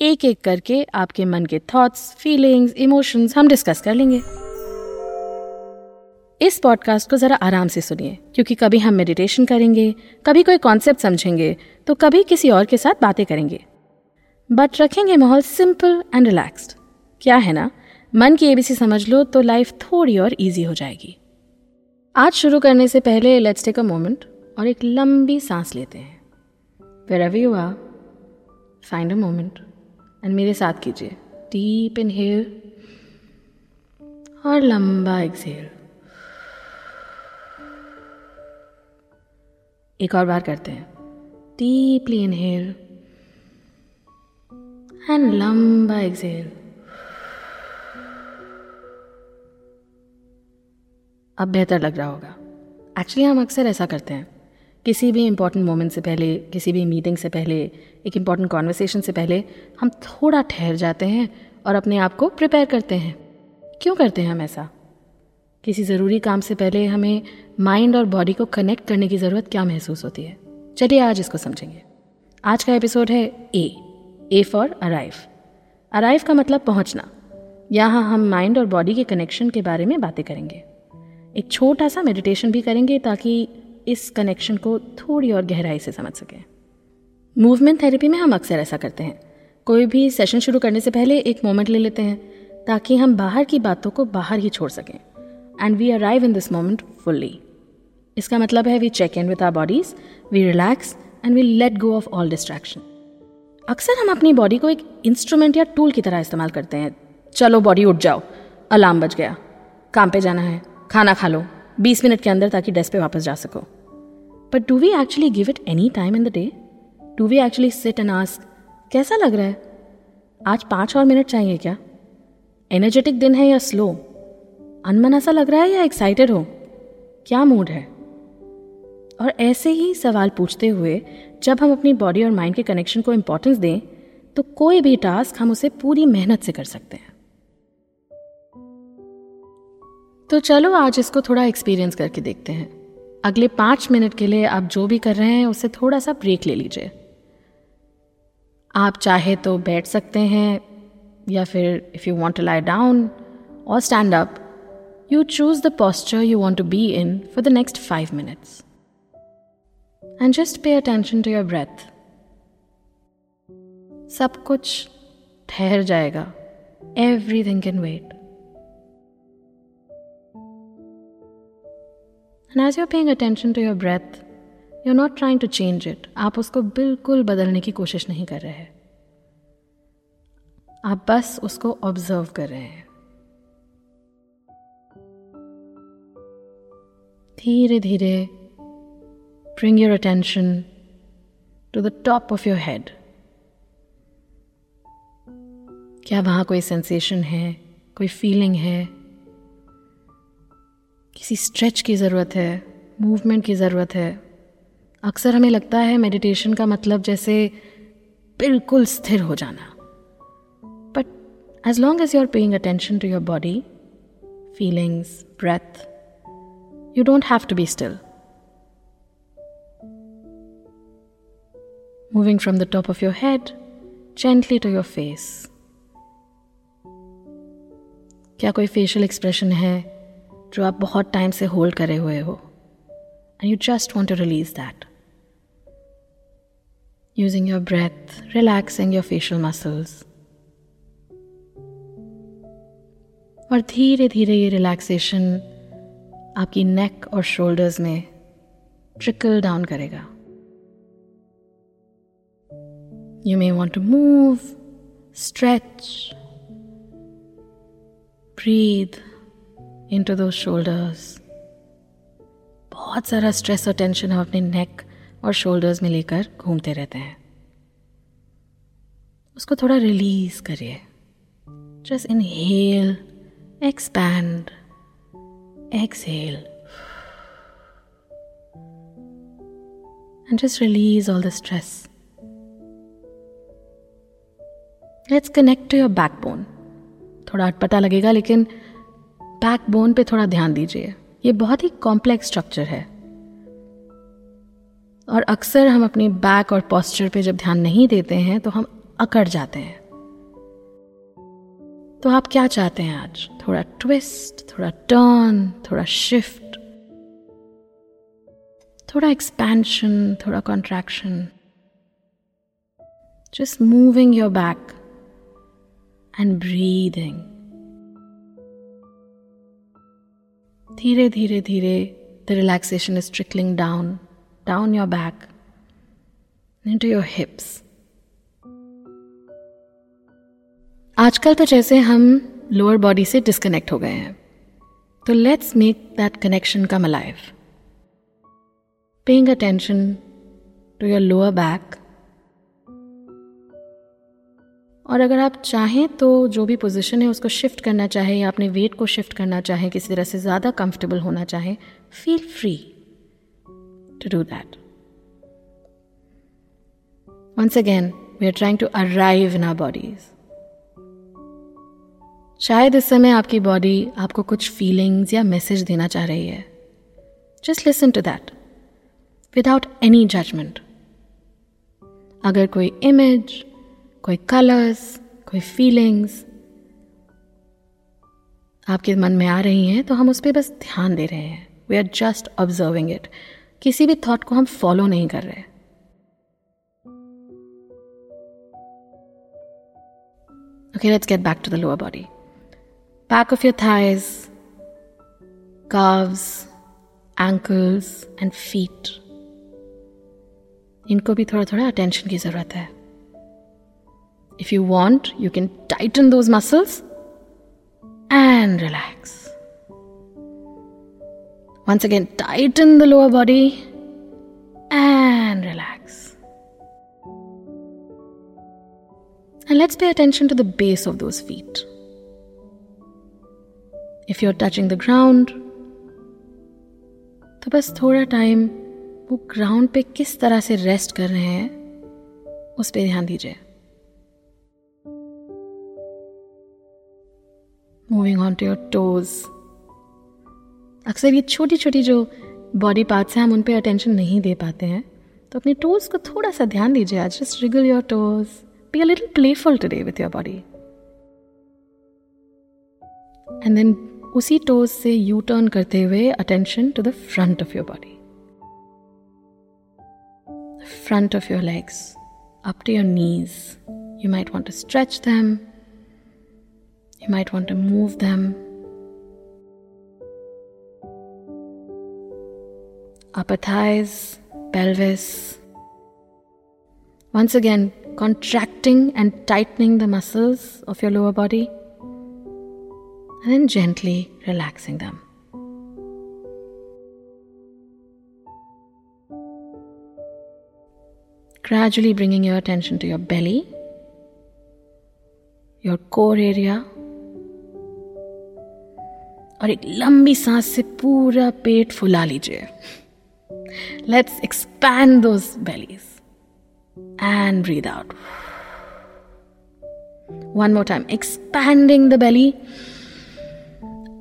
एक एक करके आपके मन के थॉट्स फीलिंग्स इमोशंस हम डिस्कस कर लेंगे। इस पॉडकास्ट को ज़रा आराम से सुनिए, क्योंकि कभी हम मेडिटेशन करेंगे, कभी कोई कॉन्सेप्ट समझेंगे तो कभी किसी और के साथ बातें करेंगे। बट रखेंगे माहौल सिंपल एंड रिलैक्स्ड क्या है ना? मन की एबीसी समझ लो तो लाइफ थोड़ी और इजी हो जाएगी। आज शुरू करने से पहले लेट्स टेक अ मोमेंट और एक लंबी सांस लेते हैं। Wherever you are find a moment and मेरे साथ कीजिए। डीप इनहेल और लंबा एक्सहेल एक और बार करते हैं। डीपली इनहेल एंड लंबा एक्सहेल अब बेहतर लग रहा होगा। एक्चुअली हम अक्सर ऐसा करते हैं। किसी भी इंपॉर्टेंट मोमेंट से पहले, किसी भी मीटिंग से पहले, एक इंपॉर्टेंट कॉन्वर्सेशन से पहले, हम थोड़ा ठहर जाते हैं और अपने आप को प्रिपेयर करते हैं। क्यों करते हैं हम ऐसा? किसी ज़रूरी काम से पहले हमें माइंड और बॉडी को कनेक्ट करने की ज़रूरत क्या महसूस होती है? चलिए आज इसको समझेंगे। आज का एपिसोड है A A for arrive arrive का मतलब पहुँचना। यहाँ हम माइंड और बॉडी के कनेक्शन के बारे में बातें करेंगे। एक छोटा सा मेडिटेशन भी करेंगे ताकि इस कनेक्शन को थोड़ी और गहराई से समझ सकें। मूवमेंट थेरेपी में हम अक्सर ऐसा करते हैं। कोई भी सेशन शुरू करने से पहले एक मोमेंट ले लेते हैं, ताकि हम बाहर की बातों को बाहर ही छोड़ सकें। And we arrive in this moment fully इसका मतलब है we check in with our bodies we relax and we let go of all distraction अक्सर हम अपनी बॉडी को एक इंस्ट्रूमेंट या टूल की तरह इस्तेमाल करते हैं। चलो बॉडी उठ जाओ। अलार्म बज गया। काम पे जाना है। खाना खा लो। बीस मिनट के अंदर ताकि डेस्क पे वापस जा सको। But do we actually give it any time in the day do we actually sit and ask कैसा लग रहा है? आज पाँच और मिनट चाहिए क्या? एनर्जेटिक दिन है या स्लो अनमन ऐसा लग रहा है या एक्साइटेड हो? क्या मूड है? और ऐसे ही सवाल पूछते हुए, जब हम अपनी बॉडी और माइंड के कनेक्शन को इम्पोर्टेंस दें तो कोई भी टास्क हम उसे पूरी मेहनत से कर सकते हैं। तो चलो आज इसको थोड़ा एक्सपीरियंस करके देखते हैं। अगले पाँच मिनट के लिए आप जो भी कर रहे हैं उससे थोड़ा सा ब्रेक ले लीजिए। आप चाहे तो बैठ सकते हैं, या फिर if you want to lie down और stand up you choose the posture you want to be in for the next five minutes and just pay attention to your breath सब कुछ ठहर जाएगा। Everything can wait And as you're attention to your breath you are not trying to change it आप उसको बिल्कुल बदलने की कोशिश नहीं कर रहे हैं। आप बस उसको ऑब्ज़र्व कर रहे हैं। धीरे धीरे bring your attention to the top of your head क्या वहाँ कोई सेंसेशन है? कोई फीलिंग है? किसी स्ट्रेच की ज़रूरत है मूवमेंट की ज़रूरत है। अक्सर हमें लगता है मेडिटेशन का मतलब जैसे बिल्कुल स्थिर हो जाना। But as long as you are paying attention to your body feelings breath you don't have to be still moving from the top of your head gently to your face क्या कोई facial expression है? जो आप बहुत time से hold करे हुए हो. And you just want to release that using your breath relaxing your facial muscles और धीरे धीरे ये रिलैक्सेशन आपकी नेक और शोल्डर्स में ट्रिकल डाउन करेगा. You may want to move stretch breathe into those shoulders. बहुत सारा स्ट्रेस और टेंशन हम अपने नेक और शोल्डर्स में लेकर घूमते रहते हैं उसको थोड़ा रिलीज़ करिए just inhale expand exhale and just release all the stress. Let's connect to your backbone. थोड़ा अटपटा लगेगा, लेकिन बैकबोन पे थोड़ा ध्यान दीजिए। ये बहुत ही कॉम्प्लेक्स स्ट्रक्चर है। और अक्सर हम अपनी बैक और पॉस्चर पे जब ध्यान नहीं देते हैं तो हम अकड़ जाते हैं। तो आप क्या चाहते हैं आज? थोड़ा ट्विस्ट थोड़ा टर्न थोड़ा शिफ्ट थोड़ा एक्सपेंशन थोड़ा contraction just moving your back and breathing धीरे धीरे धीरे the relaxation is trickling down down your back, into your hips. आजकल तो जैसे हम लोअर बॉडी से डिस्कनेक्ट हो गए हैं तो let's make that connection come alive paying attention to your lower back और अगर आप चाहें तो जो भी पोजीशन है उसको शिफ्ट करना चाहे या अपने वेट को शिफ्ट करना चाहे किसी तरह से ज़्यादा कंफर्टेबल होना चाहे feel free to do that Once again, we are trying to arrive in our bodies. शायद इस समय आपकी बॉडी आपको कुछ फीलिंग्स या मैसेज देना चाह रही है। Just listen to that without any judgement अगर कोई इमेज कोई कलर्स कोई फीलिंग्स आपके मन में आ रही हैं तो हम उस पर बस ध्यान दे रहे हैं we are just observing it किसी भी थॉट को हम फॉलो नहीं कर रहे Okay, let's get back to the lower body. Back of your thighs, calves, ankles, and feet. इनको भी थोड़ा थोड़ा अटेंशन की ज़रूरत है if you want you can tighten those muscles and relax once again, tighten the lower body and relax. And let's pay attention to the base of those feet. If you're touching the ground, तो बस थोड़ा time वो ground पे किस तरह से rest कर रहे हैं उस पर ध्यान दीजिए moving on to your toes अक्सर ये छोटी छोटी जो बॉडी पार्ट्स हैं, हम उन पर अटेंशन नहीं दे पाते हैं। तो अपने टोज को थोड़ा सा ध्यान दीजिए आज। Just wiggle your toes be a little playful today with your body and then उसी टोज से यू टर्न करते हुए attention to the front of your body front of your legs up to your knees you might want to stretch them. You might want to move them. upper thighs, pelvis. Once again, contracting and tightening the muscles of your lower body, and then gently relaxing them. Gradually bringing your attention to your belly, your core area, और एक लंबी सांस से पूरा पेट फुला लीजिए। Let's expand those bellies and breathe out one more time expanding the belly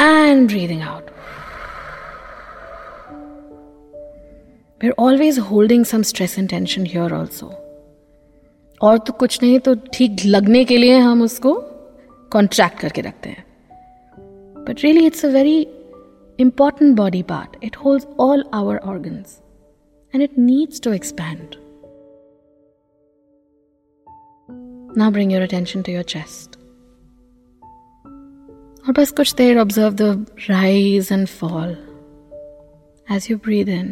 and breathing out we are always holding some stress and tension here also और तो कुछ नहीं तो ठीक लगने के लिए हम उसको कॉन्ट्रैक्ट करके रखते हैं। But really it's a very important body part. It holds all our organs and it needs to expand. Now bring your attention to your chest. और बस कुछ देर observe the rise and fall as you breathe in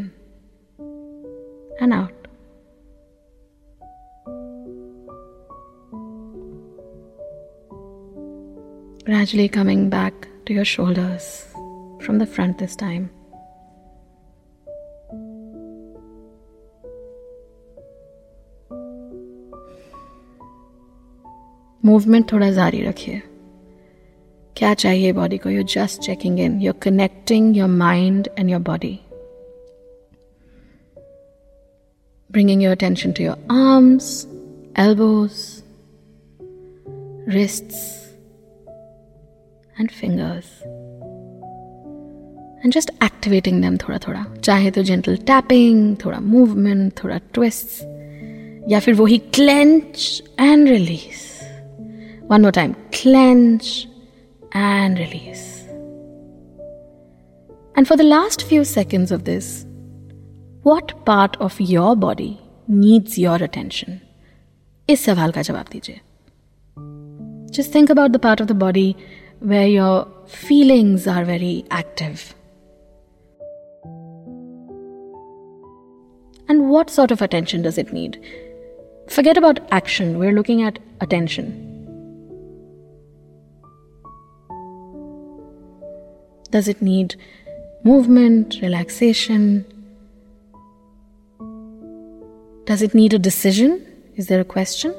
and out. Gradually coming back to your shoulders from the front this time. Movement थोड़ा जारी रखिए क्या चाहिए body को you just checking in your connecting your mind and your body bringing your attention to your arms, elbows, wrists, and fingers. And just activating them thoda thoda. चाहे तो gentle tapping, थोड़ा movement, थोड़ा twists. या फिर वही clench and release. One more time. Clench and release. And for the last few seconds of this, what part of your body needs your attention इस सवाल का जवाब दीजिए just think about the part of the body where your feelings are very active. And what sort of attention does it need? Forget about action, we're looking at attention. Does it need movement, relaxation? Does it need a decision? Is there a question?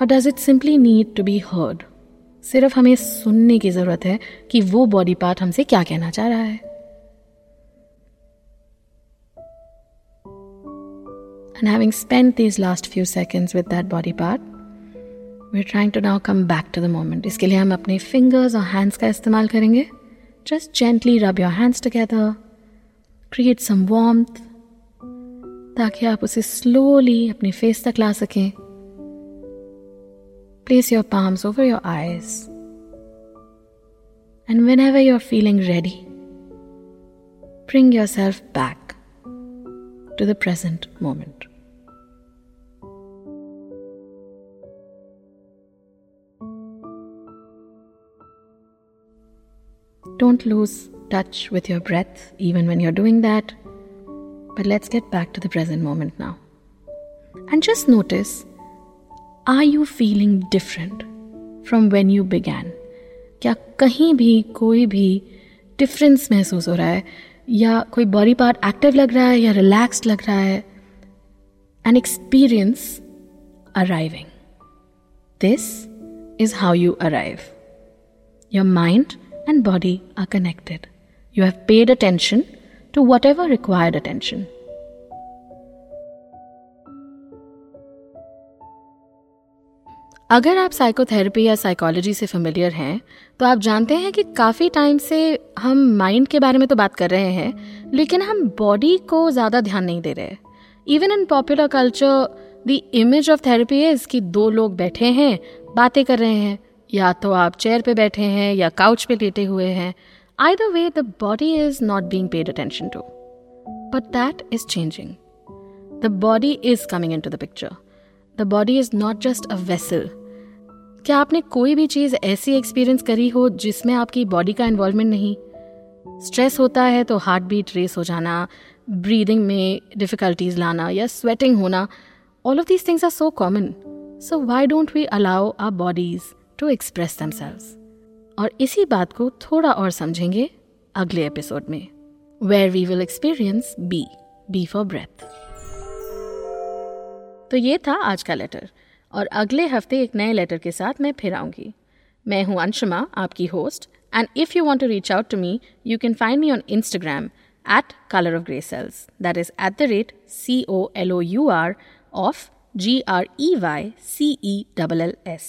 और does it simply need to be heard सिर्फ़ हमें सुनने की ज़रूरत है कि वो body part हमसे क्या कहना चाह रहा है। And having spend these last few seconds with that body part we trying to now come back to the moment इसके लिए हम अपने फिंगर्स और हैंड्स का इस्तेमाल करेंगे। Just gently rub your hands together create some warm ताकि आप उसे स्लोली अपने फेस तक ला सकें। Place your palms over your eyes. And whenever you're feeling ready, bring yourself back to the present moment. Don't lose touch with your breath even when you're doing that. But let's get back to the present moment now. And just notice are you feeling different from when you began? क्या कहीं भी कोई भी difference महसूस हो रहा है या कोई बॉडी पार्ट एक्टिव लग रहा है या रिलैक्स्ड लग रहा है an experience arriving this is how you arrive your mind and body are connected. You have paid attention to whatever required attention. अगर आप साइकोथेरेपी या साइकोलॉजी से फेमिलियर हैं तो आप जानते हैं कि काफ़ी टाइम से हम माइंड के बारे में तो बात कर रहे हैं, लेकिन हम बॉडी को ज़्यादा ध्यान नहीं दे रहे। Even in popular culture the image of therapy is कि दो लोग बैठे हैं, बातें कर रहे हैं, या तो आप चेयर पे बैठे हैं, या काउच पे लेटे हुए हैं। I the way the body is not being paid attention to but that is changing the body is coming into the picture the body is not just a vessel. क्या आपने कोई भी चीज़ ऐसी एक्सपीरियंस करी हो जिसमें आपकी बॉडी का इन्वॉल्वमेंट नहीं? स्ट्रेस होता है तो हार्ट बीट रेस हो जाना ब्रीदिंग में डिफ़िकल्टीज लाना या स्वेटिंग होना all of these things are so common so why don't we allow our bodies to express them और इसी बात को थोड़ा और समझेंगे अगले एपिसोड में where we will experience B B for breath तो ये था आज का लेटर और अगले हफ़्ते एक नए लेटर के साथ मैं फिर आऊँगी। मैं हूँ अंशुमा, आपकी host and if you want to reach out to me you can find me on Instagram at colour of grey cells that is at the rate C O L O U R of G R E Y C E double L S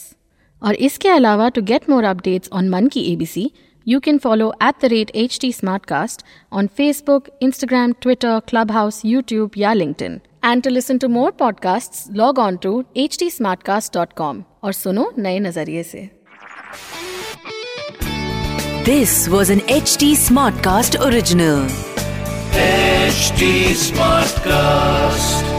और इसके अलावा to get more updates on मन की A B C you can follow at the rate H T Smartcast on Facebook Instagram Twitter Clubhouse YouTube या LinkedIn And to listen to more podcast log on to H T Smartcast dot com और सुनो नए नजरिए से this was an H T Smartcast original HT Smartcast.